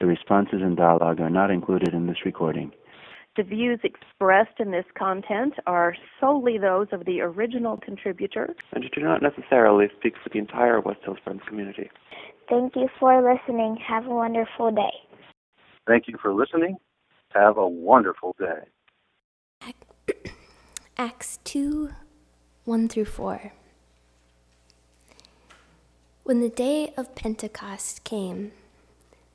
The responses and dialogue are not included in this recording. The views expressed in this content are solely those of the original contributor and do not necessarily speak for the entire West Hills Friends community. Thank you for listening. Have a wonderful day. Thank you for listening. Have a wonderful day. Acts 2 1 through 4. When the day of Pentecost came,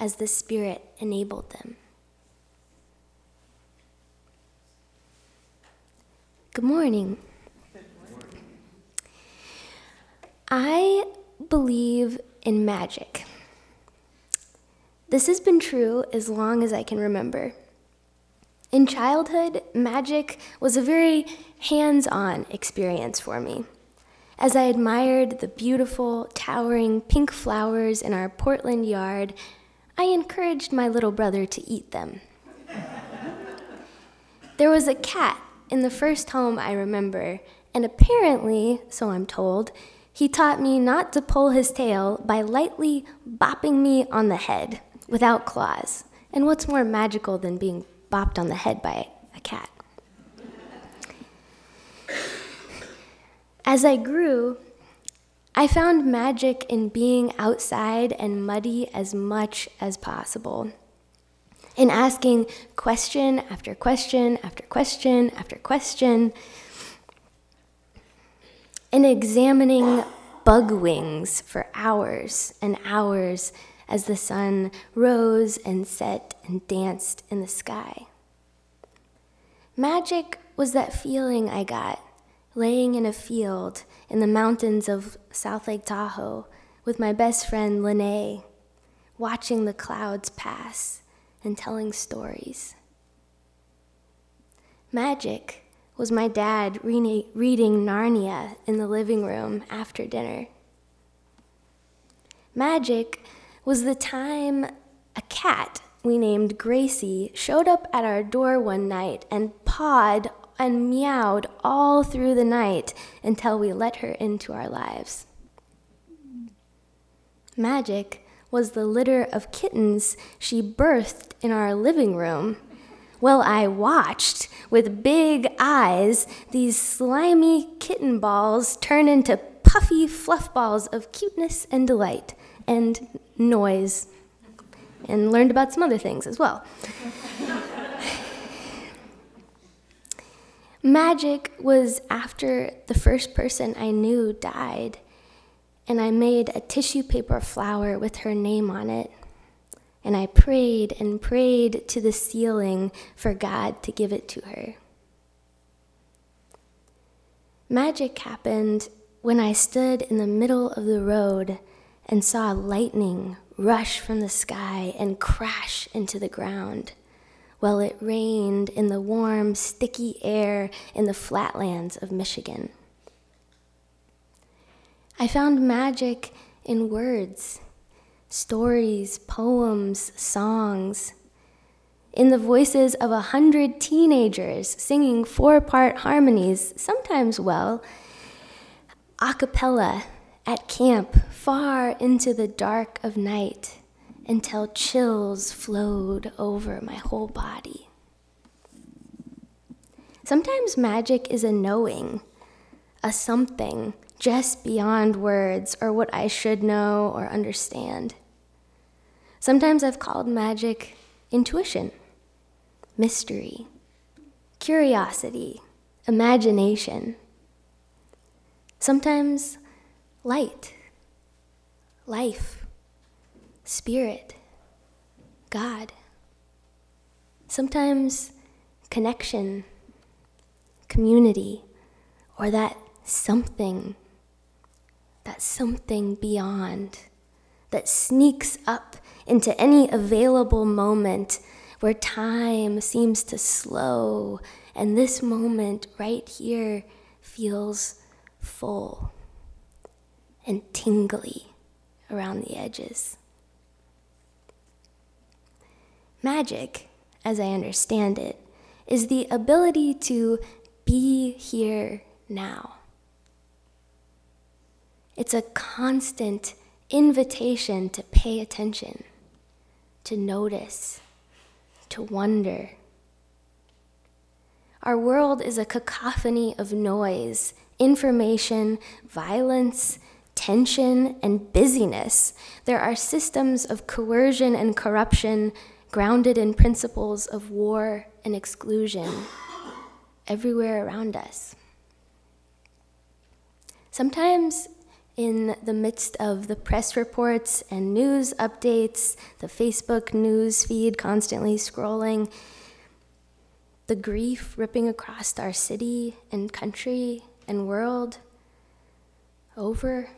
as the Spirit enabled them. Good morning. I believe in magic. This has been true as long as I can remember. In childhood, magic was a very hands on experience for me. As I admired the beautiful, towering pink flowers in our Portland yard, I encouraged my little brother to eat them. there was a cat in the first home I remember, and apparently, so I'm told, he taught me not to pull his tail by lightly bopping me on the head without claws. And what's more magical than being bopped on the head by a cat? As I grew, I found magic in being outside and muddy as much as possible. In asking question after question after question after question. In examining bug wings for hours and hours as the sun rose and set and danced in the sky. Magic was that feeling I got laying in a field in the mountains of South Lake Tahoe with my best friend Lene, watching the clouds pass and telling stories. Magic was my dad re- reading Narnia in the living room after dinner. Magic was the time a cat we named Gracie showed up at our door one night and pawed and meowed all through the night until we let her into our lives. Magic was the litter of kittens she birthed in our living room. Well, I watched with big eyes these slimy kitten balls turn into puffy fluff balls of cuteness and delight and noise and learned about some other things as well. Magic was after the first person I knew died, and I made a tissue paper flower with her name on it. And I prayed and prayed to the ceiling for God to give it to her. Magic happened when I stood in the middle of the road and saw lightning rush from the sky and crash into the ground while it rained in the warm, sticky air in the flatlands of Michigan. I found magic in words, stories, poems, songs, in the voices of a hundred teenagers singing four part harmonies, sometimes well, a cappella at camp far into the dark of night until chills flowed over my whole body. Sometimes magic is a knowing, a something just beyond words or what I should know or understand. Sometimes I've called magic intuition. mystery, curiosity, imagination. Sometimes light, life, spirit, God. Sometimes connection, community, or that something, that something beyond that sneaks up into any available moment where time seems to slow and this moment right here feels full and tingly around the edges. Magic, as I understand it, is the ability to be here now. It's a constant invitation to pay attention, to notice, to wonder. Our world is a cacophony of noise, information, violence, tension, and busyness. There are systems of coercion and corruption grounded in principles of war and exclusion everywhere around us. Sometimes in the midst of the press reports and news updates, the Facebook news feed constantly scrolling, the grief ripping across our city and country and world over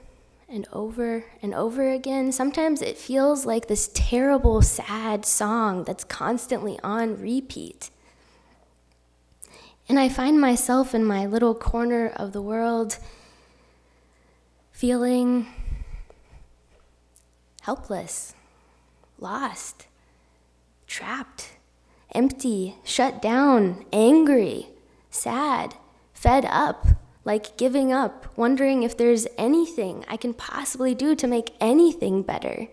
and over and over again. Sometimes it feels like this terrible, sad song that's constantly on repeat. And I find myself in my little corner of the world feeling helpless, lost, trapped, empty, shut down, angry, sad, fed up, like giving up, wondering if there's anything I can possibly do to make anything better.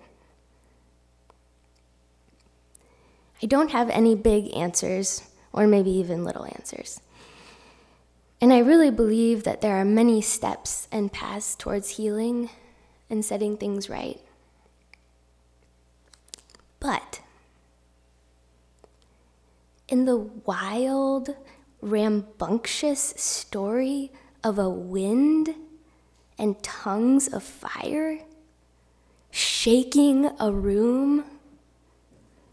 I don't have any big answers, or maybe even little answers. And I really believe that there are many steps and paths towards healing and setting things right. But in the wild, rambunctious story of a wind and tongues of fire, shaking a room,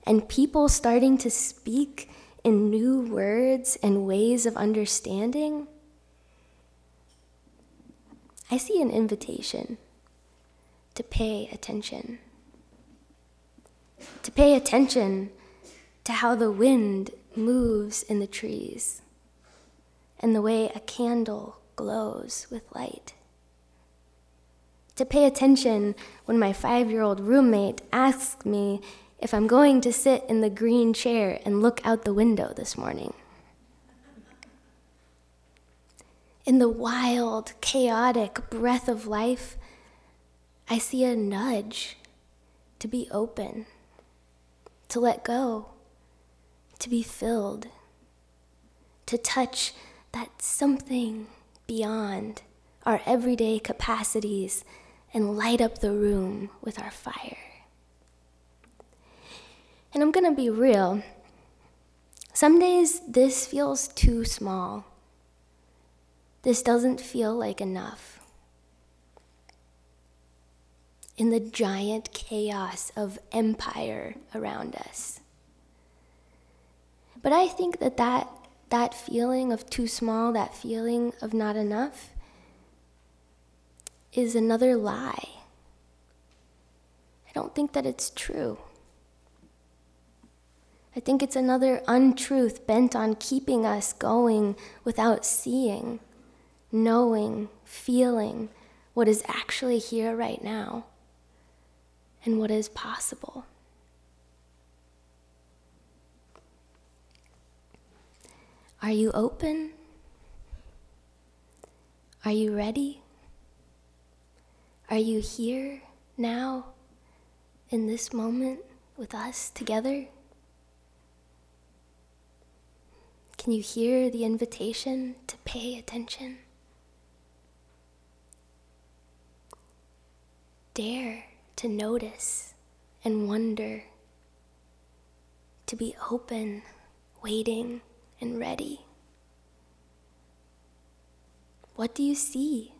and people starting to speak in new words and ways of understanding, I see an invitation to pay attention. To pay attention to how the wind moves in the trees and the way a candle glows with light. To pay attention when my five year old roommate asks me if I'm going to sit in the green chair and look out the window this morning. In the wild, chaotic breath of life, I see a nudge to be open, to let go, to be filled, to touch that something beyond our everyday capacities and light up the room with our fire. And I'm going to be real. Some days this feels too small this doesn't feel like enough. In the giant chaos of empire around us. But I think that that, that feeling of too small, that feeling of not enough, is another lie. I don't think that it's true. I think it's another untruth bent on keeping us going without seeing knowing, feeling what is actually here right now and what is possible. Are you open? Are you ready? Are you here now in this moment with us together? Can you hear the invitation to pay attention? dare to notice and wonder, to be open waiting and ready. What do you see?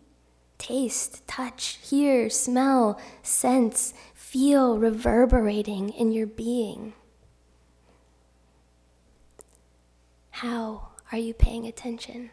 Taste, touch, hear, smell, sense, feel reverberating in your being. How are you paying attention?